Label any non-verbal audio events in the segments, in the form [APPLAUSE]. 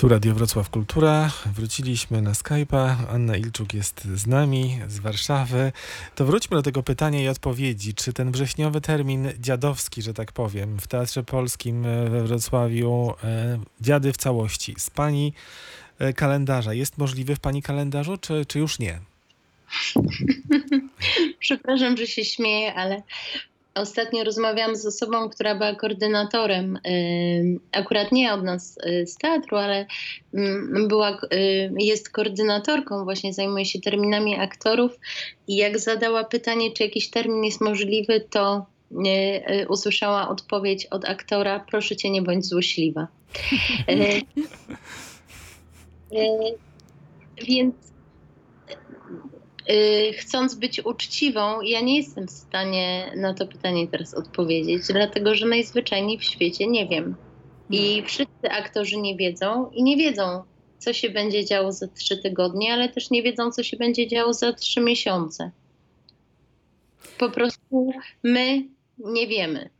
Tu Radio Wrocław Kultura. Wróciliśmy na Skype'a. Anna Ilczuk jest z nami z Warszawy. To wróćmy do tego pytania i odpowiedzi. Czy ten wrześniowy termin dziadowski, że tak powiem, w Teatrze Polskim we Wrocławiu, e, dziady w całości, z pani e, kalendarza, jest możliwy w pani kalendarzu, czy, czy już nie? [LAUGHS] Przepraszam, że się śmieję, ale Ostatnio rozmawiałam z osobą, która była koordynatorem, akurat nie od nas y, z teatru, ale była, y, jest koordynatorką, właśnie zajmuje się terminami aktorów i jak zadała pytanie, czy jakiś termin jest możliwy, to y, usłyszała odpowiedź od aktora, proszę cię nie bądź złośliwa. [LAUGHS] Więc chcąc być uczciwą, ja nie jestem w stanie na to pytanie teraz odpowiedzieć, dlatego że najzwyczajniej w świecie nie wiem. I hmm. wszyscy aktorzy nie wiedzą i nie wiedzą, co się będzie działo za trzy tygodnie, ale też nie wiedzą, co się będzie działo za trzy miesiące. Po prostu my nie wiemy.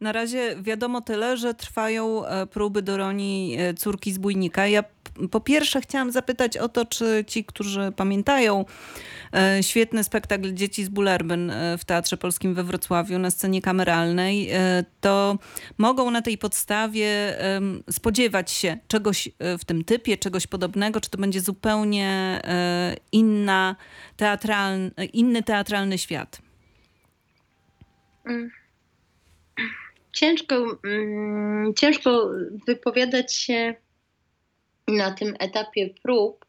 Na razie wiadomo tyle, że trwają e, próby do roni e, córki zbójnika. Ja po pierwsze chciałam zapytać o to, czy ci, którzy pamiętają e, świetny spektakl Dzieci z Bullerbyn w Teatrze Polskim we Wrocławiu na scenie kameralnej, to mogą na tej podstawie spodziewać się czegoś w tym typie, czegoś podobnego, czy to będzie zupełnie inna teatralny, inny teatralny świat? Mm ciężko, mm, ciężko wypowiadać się na tym etapie prób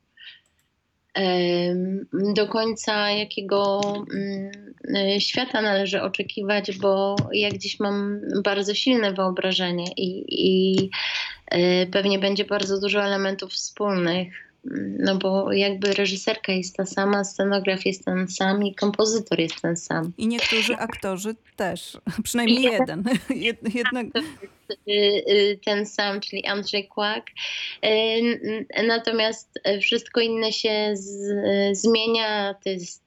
do końca jakiego mm, świata należy oczekiwać, bo ja gdzieś mam bardzo silne wyobrażenie i, i e, pewnie będzie bardzo dużo elementów wspólnych no bo jakby reżyserka jest ta sama, scenograf jest ten sam i kompozytor jest ten sam. I niektórzy aktorzy też, [LAUGHS] przynajmniej jeden. [LAUGHS] [LAUGHS] Jednak... Y, y, ten sam, czyli Andrzej Kłak. Y, natomiast wszystko inne się z, zmienia. To jest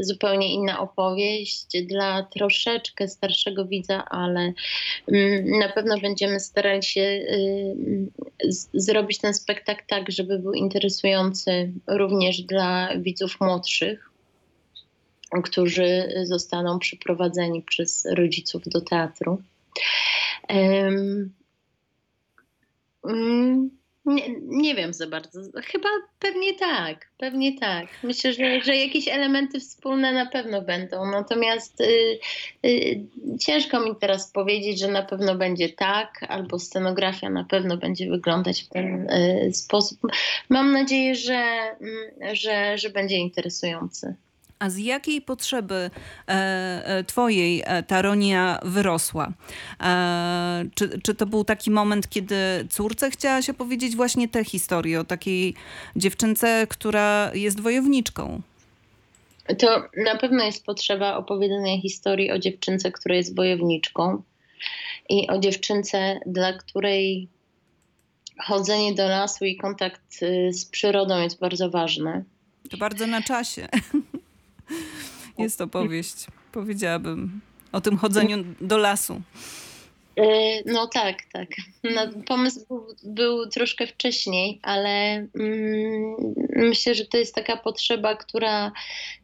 zupełnie inna opowieść dla troszeczkę starszego widza, ale mm, na pewno będziemy starali się zrobić ten spektakl tak, żeby był interesujący również dla widzów młodszych którzy zostaną przyprowadzeni przez rodziców do teatru. Mm, nie, nie, wiem za bardzo. Chyba pewnie tak, pewnie tak. Myślę, że, że jakieś elementy wspólne na pewno będą. Natomiast y, y, ciężko mi teraz powiedzieć, że na pewno będzie tak, albo scenografia na pewno będzie wyglądać w ten y, sposób. Mam nadzieję, że, mm, że, że będzie interesujący. A z jakiej potrzeby e, e, twojej e, ta Ronia wyrosła? Czy, czy to był taki moment, kiedy córce chciałaś opowiedzieć właśnie tę historię o takiej dziewczynce, która jest wojowniczką? To na pewno jest potrzeba opowiadania historii o dziewczynce, która jest wojowniczką i o dziewczynce, dla której chodzenie do lasu i kontakt y, z przyrodą jest bardzo ważne. To bardzo na czasie. [LAUGHS] [LAUGHS] Jest opowieść, powiedziałabym, o tym chodzeniu do lasu. E, no tak, tak. No, pomysł był, był, troszkę wcześniej, ale mm, myślę, że to jest taka potrzeba, która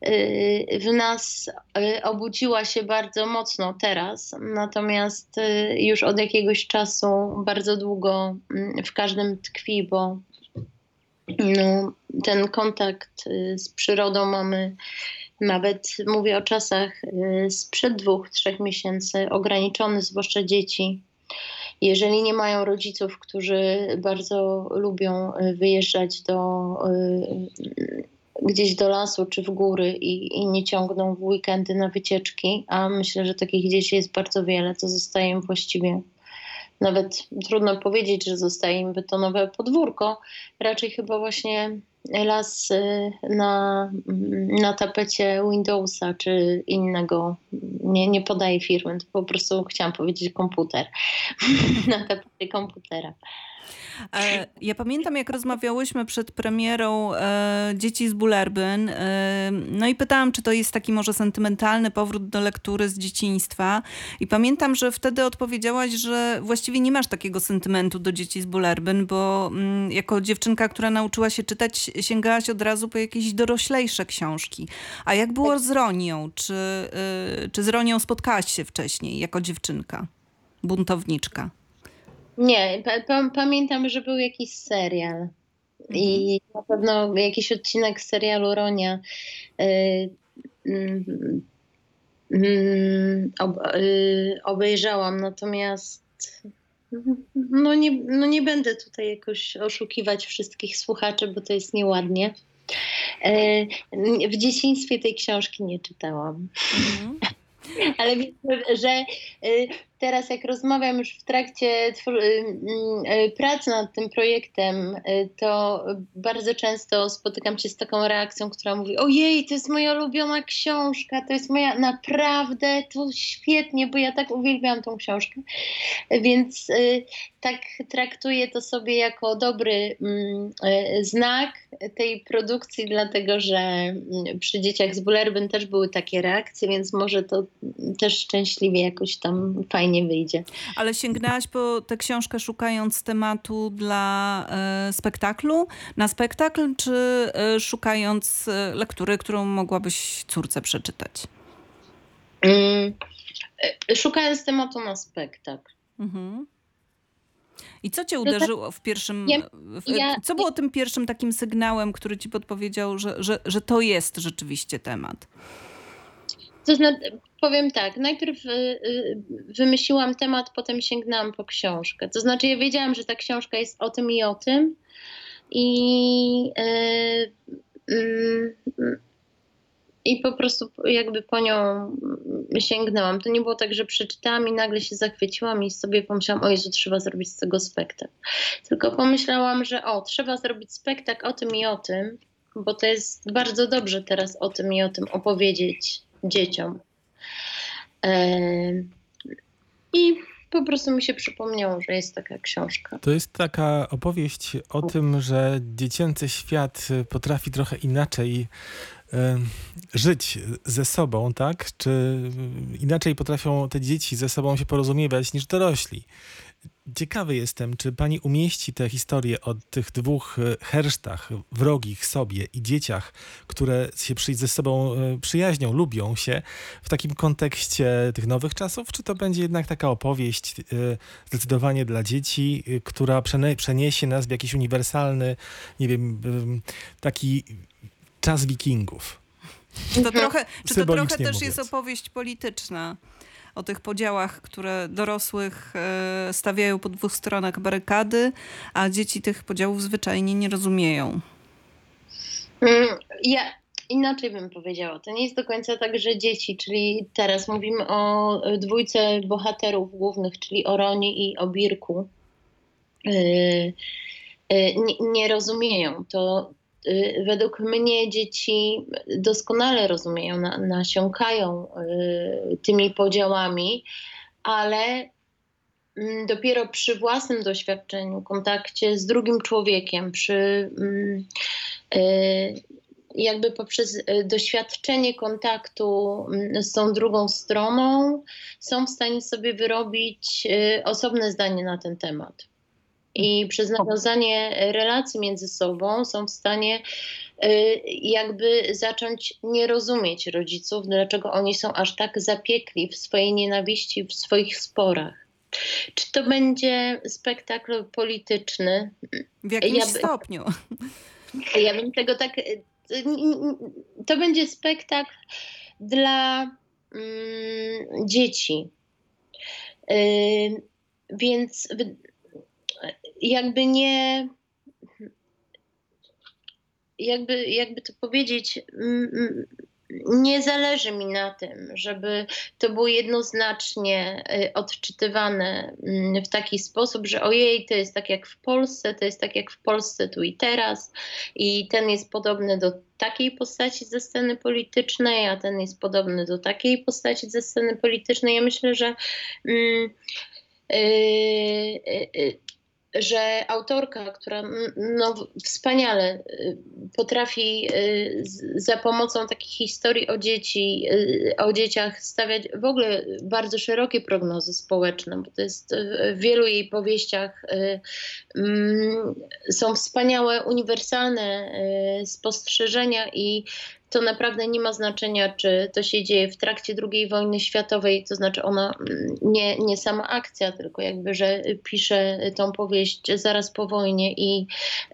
y, w nas y, obudziła się bardzo mocno teraz. Natomiast y, już od jakiegoś czasu bardzo długo mm, w każdym tkwi, bo no, ten kontakt z przyrodą mamy nawet mówię o czasach y, sprzed dwóch, trzech miesięcy, ograniczony, zwłaszcza dzieci. Jeżeli nie mają rodziców, którzy bardzo lubią y, wyjeżdżać do, y, gdzieś do lasu czy w góry i, i nie ciągną w weekendy na wycieczki, a myślę, że takich dzieci jest bardzo wiele, to zostaje im właściwie nawet trudno powiedzieć, że zostaje im betonowe podwórko. Raczej chyba właśnie las y, na, na tapecie Windowsa czy innego, nie, nie podaję firmy, to po prostu chciałam powiedzieć komputer, [LAUGHS] na tapecie komputera. E, Ja pamiętam, jak rozmawiałyśmy przed premierą e, Dzieci z Bullerbyn, e, no i pytałam, czy to jest taki może sentymentalny powrót do lektury z dzieciństwa. I pamiętam, że wtedy odpowiedziałaś, że właściwie nie masz takiego sentymentu do Dzieci z Bullerbyn, bo mm, jako dziewczynka, która nauczyła się czytać, sięgałaś od razu po jakieś doroślejsze książki. A jak było z Ronią? Czy, y, czy z Ronią spotkałaś się wcześniej jako dziewczynka? Buntowniczka. Nie, pa, pa, pamiętam, że był jakiś serial. I na pewno jakiś odcinek serialu Ronia y, mm, mm, ob, y, obejrzałam, natomiast no nie, no nie będę tutaj jakoś oszukiwać wszystkich słuchaczy, bo to jest nieładnie. Y, w dzieciństwie tej książki nie czytałam. Mhm. [LAUGHS] Ale widzę, że teraz jak rozmawiam już w trakcie y, y, pracy nad tym projektem, y, to bardzo często spotykam się z taką reakcją, która mówi ojej, to jest moja ulubiona książka, to jest moja, naprawdę, to świetnie, bo ja tak uwielbiam tą książkę. Więc tak traktuję to sobie jako dobry mm, znak tej produkcji, dlatego że mm, przy dzieciach z Bullerbyn też były takie reakcje, więc może to też szczęśliwie jakoś tam fajnie wyjdzie. Ale sięgnęłaś po tę książkę szukając tematu dla e, spektaklu, na spektakl, czy e, szukając e, lektury, którą mogłabyś córce przeczytać? Mm, Szukając tematu na spektakl. Mhm. I co cię uderzyło w pierwszym. Ja- w, ja- co było tym pierwszym takim sygnałem, który ci podpowiedział, że, że, że to jest rzeczywiście temat? To znaczy, powiem tak, najpierw y, y, wymyśliłam temat, potem sięgnęłam po książkę. To znaczy, ja wiedziałam, że ta książka jest o tym i o tym. I, y, y, i po prostu jakby po nią sięgnęłam. To nie było tak, że przeczytałam i nagle się zachwyciłam i sobie pomyślałam, o Jezu, trzeba zrobić z tego spektakl. Tylko pomyślałam, że o, trzeba zrobić spektakl o tym i o tym, bo to jest bardzo dobrze teraz o tym i o tym opowiedzieć dzieciom. Em, I po prostu mi się przypomniało, że jest taka książka. To jest taka opowieść o tym, że dziecięcy świat potrafi trochę inaczej żyć ze sobą, tak? Czy y, inaczej potrafią te dzieci ze sobą się porozumiewać niż dorośli. Ciekawy jestem, czy pani umieści tę historię o tych dwóch y, hersztach, wrogich sobie i dzieciach, które się ze sobą y, przyjaźnią, lubią się, w takim kontekście tych nowych czasów, czy to będzie jednak taka opowieść zdecydowanie dla dzieci, która przeniesie nas w jakiś uniwersalny, nie wiem, taki czas wikingów? Czy to trochę, czy to trochę też mówiąc. jest opowieść polityczna? O tych podziałach, które dorosłych e, stawiają po dwóch stronach barykady, a dzieci tych podziałów zwyczajnie nie rozumieją. Mm, Ja inaczej bym powiedziała. To nie jest do końca tak, że dzieci, czyli teraz mówimy o dwójce bohaterów głównych, czyli o Roni i o Birku, y, y, nie, nie rozumieją. To według mnie dzieci doskonale rozumieją, na, nasiąkają y, tymi podziałami, ale mm, dopiero przy własnym doświadczeniu, kontakcie z drugim człowiekiem, przy mm, y, jakby poprzez y, doświadczenie kontaktu mm, z tą drugą stroną są w stanie sobie wyrobić y, osobne zdanie na ten temat. I przez nawiązanie relacji między sobą są w stanie y, jakby zacząć nie rozumieć rodziców, dlaczego oni są aż tak zapiekli w swojej nienawiści, w swoich sporach. Czy to będzie spektakl polityczny? W jakimś Ja by- stopniu. Ja bym tego tak. To będzie spektakl dla mm, dzieci. Ym, więc jakby nie. Jakby, jakby to powiedzieć, nie zależy mi na tym, żeby to było jednoznacznie y, odczytywane mm, w taki sposób, że ojej, to jest tak jak w Polsce, to jest tak jak w Polsce tu i teraz i ten jest podobny do takiej postaci ze sceny politycznej, a ten jest podobny do takiej postaci ze sceny politycznej. Ja myślę, że mm, y, y, y, że autorka, która no, wspaniale y, potrafi y, za pomocą takich historii o dzieci, y, o dzieciach stawiać w ogóle bardzo szerokie prognozy społeczne, bo to jest w wielu jej powieściach mm, są wspaniałe, uniwersalne spostrzeżenia i to naprawdę nie ma znaczenia, czy to się dzieje w trakcie II wojny światowej, to znaczy ona mm, nie, nie sama akcja, tylko jakby, że pisze tą powieść zaraz po wojnie i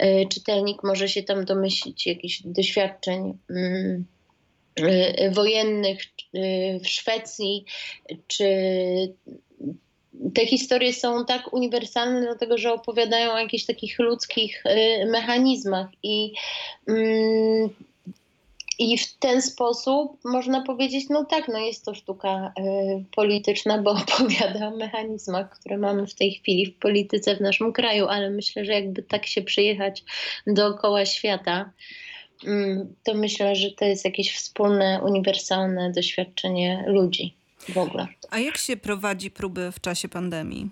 y, czytelnik może się tam domyślić jakichś doświadczeń. mm, y, wojennych y, w Szwecji, czy te historie są tak uniwersalne, dlatego że opowiadają o jakichś takich ludzkich mechanizmach i mm, i w ten sposób można powiedzieć, no tak, no jest to sztuka y, polityczna, bo [LAUGHS] opowiada o mechanizmach, które mamy w tej chwili w polityce w naszym kraju, ale myślę, że jakby tak się przyjechać dookoła świata, mm, to myślę, że to jest jakieś wspólne, uniwersalne doświadczenie ludzi w ogóle. A jak się prowadzi próby w czasie pandemii?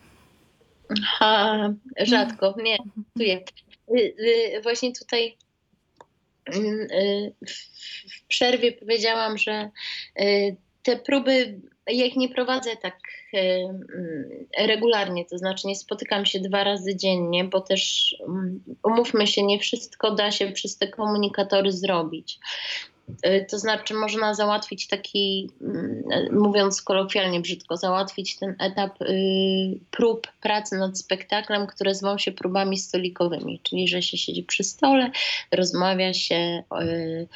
Ha, rzadko, nie, tu jest. Y, y, Właśnie tutaj y, y, w- w przerwie powiedziałam, że y, te próby, ja ich nie prowadzę tak y, y, regularnie, to znaczy nie spotykam się dwa razy dziennie, bo też mm, umówmy się, nie wszystko da się przez te komunikatory zrobić. Y, To znaczy, można załatwić taki, mm, mówiąc kolokwialnie brzydko, załatwić ten etap y, prób pracy nad spektaklem, które zwą się próbami stolikowymi, czyli że się siedzi przy stole, rozmawia się y,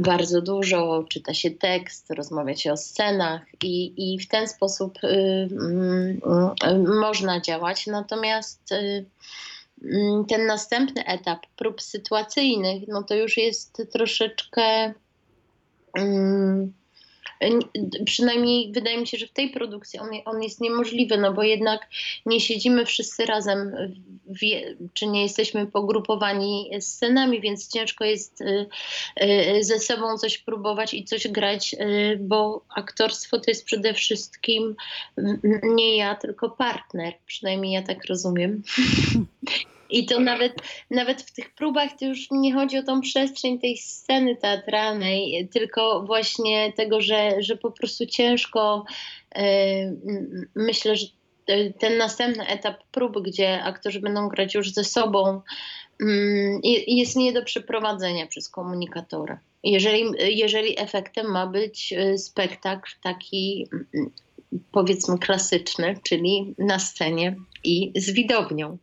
bardzo dużo, czyta się tekst, rozmawia się o scenach i, i w ten sposób y, mm, y, można działać. Natomiast y, mm, ten następny etap prób sytuacyjnych, no to już jest troszeczkę Przynajmniej wydaje mi się, że w tej produkcji on, on jest niemożliwy, no bo jednak nie siedzimy wszyscy razem, w, czy nie jesteśmy pogrupowani scenami, więc ciężko jest y, y, ze sobą coś próbować i coś grać, y, bo aktorstwo to jest przede wszystkim nie ja, tylko partner. Przynajmniej ja tak rozumiem. [LAUGHS] I to nawet, nawet w tych próbach to już nie chodzi o tą przestrzeń tej sceny teatralnej, tylko właśnie tego, że, że po prostu ciężko e, myślę, że te- ten następny etap prób, gdzie aktorzy będą grać już ze sobą, mm, je- jest nie do przeprowadzenia przez komunikatora. Jeżeli, jeżeli efektem ma być e, spektakl taki mm, powiedzmy klasyczny, czyli na scenie i z widownią.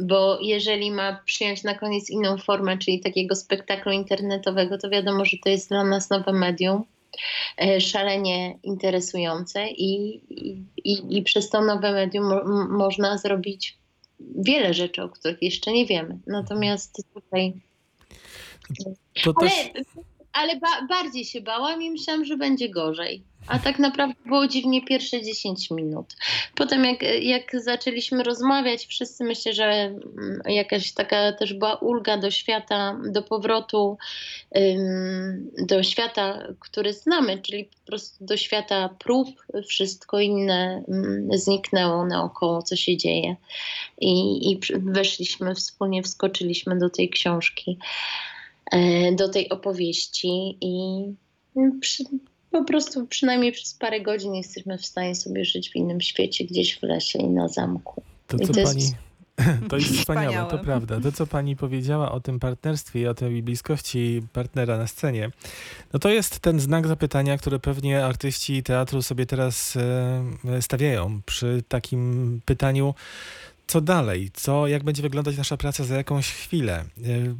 Bo jeżeli ma przyjąć na koniec inną formę, czyli takiego spektaklu internetowego, to wiadomo, że to jest dla nas nowe medium, e, szalenie interesujące i, i, i, przez to nowe medium mo, można zrobić wiele rzeczy, o których jeszcze nie wiemy. Natomiast tutaj. To Ale, też... ale ba, bardziej się bałam i myślałam, że będzie gorzej. A tak naprawdę było dziwnie pierwsze 10 minut. Potem jak, jak zaczęliśmy rozmawiać, wszyscy myślę, że mm, jakaś taka też była ulga do świata, do powrotu do świata, który znamy, czyli po prostu do świata prób, wszystko inne ym, zniknęło naokoło, co się dzieje. I, i weszliśmy wspólnie, wskoczyliśmy do tej książki, do tej opowieści i przy, po prostu przynajmniej przez parę godzin jesteśmy w stanie sobie żyć w innym świecie, gdzieś w lesie i na zamku. To, I co to jest- pani. [LAUGHS] To jest wspaniałe, to Wspaniałe. prawda. To, co pani powiedziała o tym partnerstwie i o tej bliskości partnera na scenie, no to jest ten znak zapytania, który pewnie artyści teatru sobie teraz e, stawiają przy takim pytaniu, co dalej, co, jak będzie wyglądać nasza praca za jakąś chwilę.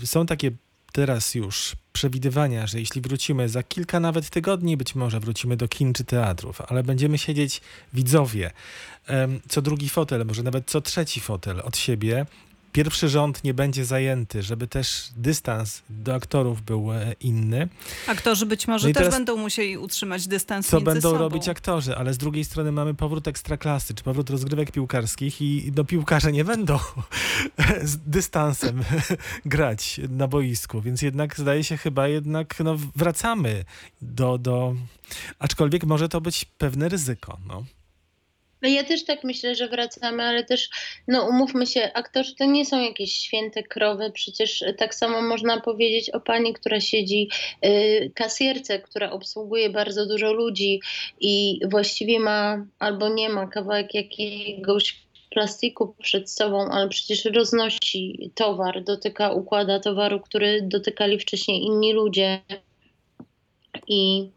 E, Są takie teraz już przewidywania, że jeśli wrócimy za kilka nawet tygodni, być może wrócimy do kin czy teatrów, ale będziemy siedzieć widzowie, co drugi fotel, może nawet co trzeci fotel od siebie. Pierwszy rząd nie będzie zajęty, żeby też dystans do aktorów był e, inny. Aktorzy być może No też będą musieli utrzymać dystans Co między będą sobą. robić aktorzy, ale z drugiej strony mamy powrót ekstraklasy, czy powrót rozgrywek piłkarskich i no, piłkarze nie będą [LAUGHS] z dystansem [LAUGHS] grać na boisku, więc jednak zdaje się chyba jednak no, wracamy do, do... Aczkolwiek może to być pewne ryzyko. No. No Ja też tak myślę, że wracamy, ale też, no umówmy się, aktorzy to nie są jakieś święte krowy. Przecież tak samo można powiedzieć o pani, która siedzi, y, kasjerce, która obsługuje bardzo dużo ludzi i właściwie ma albo nie ma kawałek jakiegoś plastiku przed sobą, ale przecież roznosi towar, dotyka, układa towaru, który dotykali wcześniej inni ludzie. I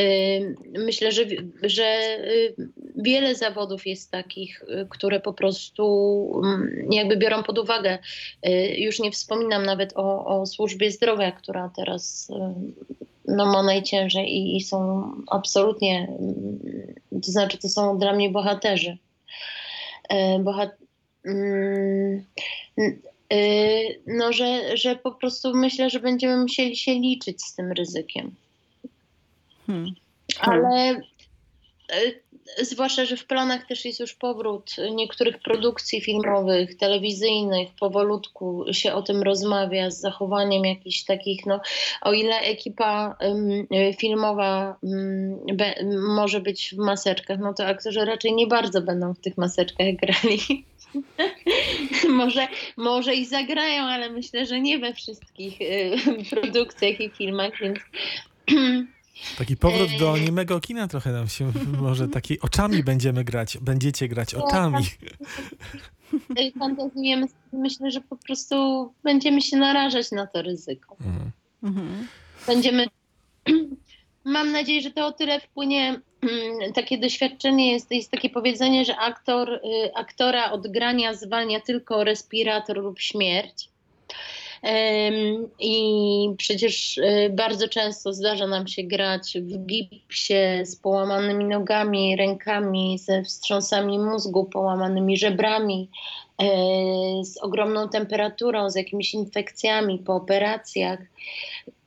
y, myślę, że, że y, wiele zawodów jest takich, y, które po prostu mm, jakby biorą pod uwagę. Już nie wspominam nawet o, o służbie zdrowia, która teraz no, ma najciężej i, i są absolutnie, mm, to znaczy to są dla mnie bohaterzy. E, Bohat mm, no, że, że po prostu myślę, że będziemy musieli się liczyć z tym ryzykiem. Hmm. Ale e, zwłaszcza, że w planach też jest już powrót niektórych produkcji filmowych, telewizyjnych. Powolutku się o tym rozmawia z zachowaniem jakichś takich, no o ile ekipa e, filmowa em, be, może być w maseczkach, no to aktorzy raczej nie bardzo będą w tych maseczkach grali. [LAUGHS] może, może i zagrają, ale myślę, że nie we wszystkich e, [LAUGHS] produkcjach i filmach, więc [CLEARS THROAT] Taki powrót do niemego kina trochę nam się [LAUGHS] może takiej oczami będziemy grać, będziecie grać oczami. Tutaj fantazjujemy, myślę, że po prostu będziemy się narażać na to ryzyko. Mhm. Mhm. Będziemy. [CLEARS THROAT] Mam nadzieję, że to o tyle wpłynie. mm, Takie doświadczenie jest, jest takie powiedzenie, że aktor, y, aktora od grania zwalnia tylko respirator lub śmierć. I przecież y, bardzo często zdarza nam się grać w gipsie z połamanymi nogami, rękami, ze wstrząsami mózgu, połamanymi żebrami, e, z ogromną temperaturą, z jakimiś infekcjami po operacjach.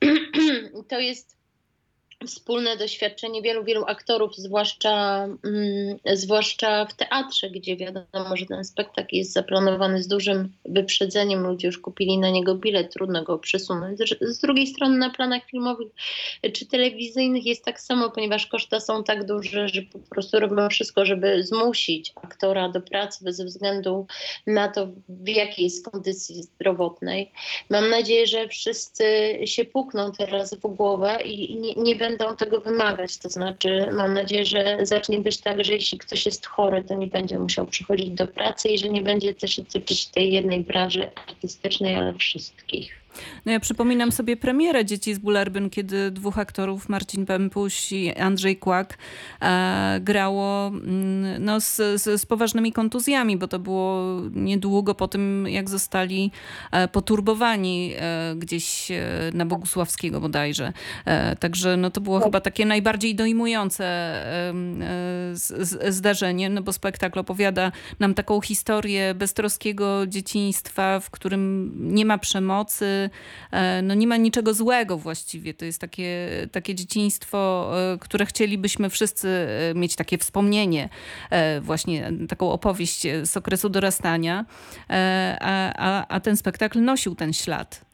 [CLEARS THROAT] To jest wspólne doświadczenie wielu, wielu aktorów, zwłaszcza, mm, zwłaszcza w teatrze, gdzie wiadomo, że ten spektakl jest zaplanowany z dużym wyprzedzeniem. Ludzie już kupili na niego bilet, trudno go przesunąć. Z- Z drugiej strony na planach filmowych czy telewizyjnych jest tak samo, ponieważ koszta są tak duże, że po prostu robią wszystko, żeby zmusić aktora do pracy bez względu na to, w jakiej jest kondycji zdrowotnej. Mam nadzieję, że wszyscy się pukną teraz w głowę i i nie, nie będą tego wymagać. To znaczy, mam nadzieję, że zacznie być tak, że jeśli ktoś jest chory, to nie będzie musiał przychodzić do pracy i że nie będzie też dotyczyć tej jednej branży artystycznej, ale wszystkich. No ja przypominam sobie premierę Dzieci z Bullerbyn, kiedy dwóch aktorów, Marcin Pępuś i Andrzej Kłak, e, grało mm, no, z, z, z poważnymi kontuzjami, bo to było niedługo po tym, jak zostali e, poturbowani e, gdzieś e, na Bogusławskiego bodajże. E, także no, to było chyba takie najbardziej dojmujące e, zdarzenie, no bo spektakl opowiada nam taką historię beztroskiego dzieciństwa, w którym nie ma przemocy, no nie ma niczego złego właściwie. To jest takie, takie dzieciństwo, e, które chcielibyśmy wszyscy e, mieć takie wspomnienie, e, właśnie taką opowieść e, z okresu dorastania, e, a, a, a ten spektakl nosił ten ślad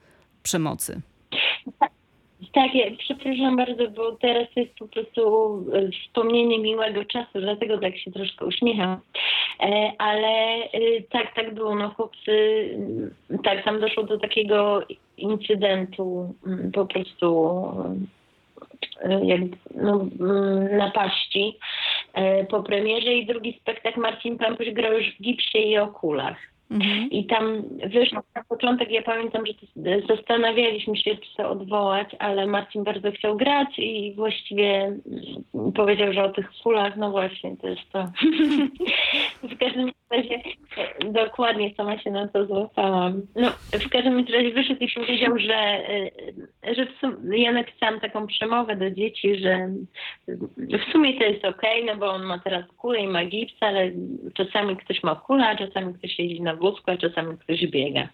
przemocy. Tak, ja przepraszam bardzo, bo teraz to jest po prostu e, wspomnienie miłego czasu, dlatego tak się troszkę uśmiecham. E, Ale e, tak, tak było. No chłopcy, tak, tam doszło do takiego incydentu mm, po prostu e, jak, no, mm, napaści e, po premierze i drugi spektakl Marcin Pampuś grał już w gipsie i okulach. Mhm. I tam wyszło na początek, ja pamiętam, że zastanawialiśmy się, czy to odwołać, ale Marcin bardzo chciał grać i właściwie mm, powiedział, że o tych kulach, no właśnie, to jest to. [LAUGHS] w każdym razie e, dokładnie sama się na to złapałam. No, w każdym razie wyszedł i powiedział, że, e, że w sum- ja napisałam taką przemowę do dzieci, że w sumie to jest okej, no bo on ma teraz kulę i ma gips, ale czasami ktoś ma kulę, a czasami ktoś jeździ na wózku, a czasami ktoś biega.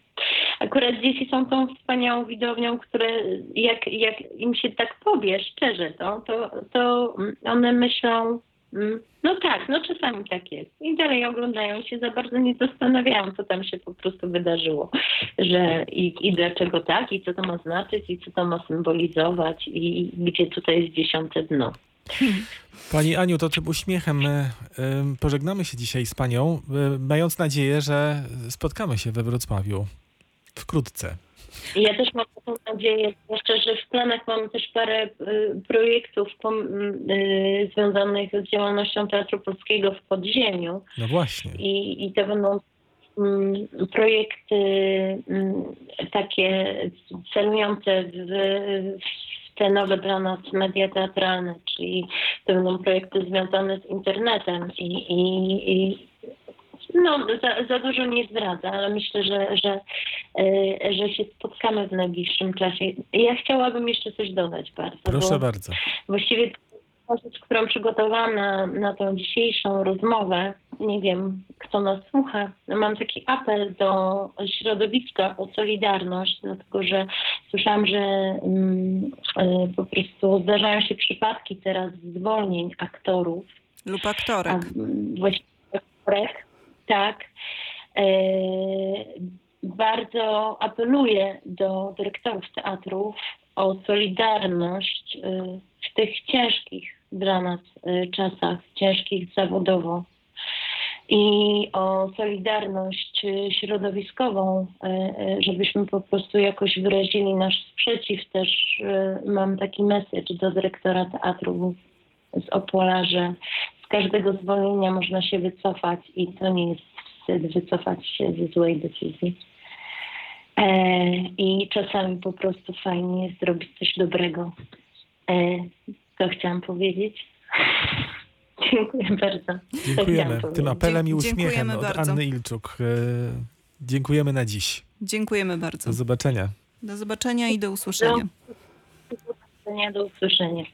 Akurat dzieci są tą wspaniałą widownią, które jak, jak im się tak powie szczerze, to, to, to one myślą, no tak, no czasami tak jest. I dalej oglądają się, za bardzo nie zastanawiają, co tam się po prostu wydarzyło, że i, i dlaczego tak, i co to ma znaczyć, i co to ma symbolizować, i gdzie tutaj jest dziesiąte dno. Pani Aniu, to tym uśmiechem e, pożegnamy się dzisiaj z panią, e, mając nadzieję, że spotkamy się we Wrocławiu wkrótce. Ja też mam taką nadzieję, zwłaszcza, że w planach mamy też parę y, projektów y, związanych z działalnością Teatru Polskiego w podziemiu. No właśnie. I, i to będą mm, projekty mm, takie celujące w, w te nowe dla nas media teatralne, czyli to będą projekty związane z internetem i, i, i no, za, za dużo nie zdradza, ale myślę, że, że, e, że się spotkamy w najbliższym czasie. Ja chciałabym jeszcze coś dodać bardzo. Proszę bo bardzo. Właściwie ta rzecz, którą przygotowałam na, na tą dzisiejszą rozmowę, nie wiem, kto nas słucha, mam taki apel do środowiska o solidarność, dlatego że słyszałam, że mm, e, po prostu zdarzają się przypadki teraz zwolnień aktorów, Lub a aktorek. mm, właściwie aktorek, tak. E, bardzo apeluję do dyrektorów teatrów o solidarność e, w tych ciężkich dla nas e, czasach, ciężkich zawodowo i o solidarność środowiskową, żebyśmy po prostu jakoś wyrazili nasz sprzeciw. Też mam taki message do dyrektora teatru z Opola, że z każdego zwolnienia można się wycofać i to nie jest wstyd wycofać się ze złej decyzji. E, I czasami po prostu fajnie jest zrobić coś dobrego. E, to chciałam powiedzieć. [LAUGHS] Dziękuję bardzo. Dziękujemy. Tym apelem i uśmiechem dziękujemy od bardzo. Anny Ilczuk. e, Dziękujemy na dziś. Dziękujemy bardzo. Do zobaczenia. Do zobaczenia i do usłyszenia. Do usłyszenia. Do usłyszenia.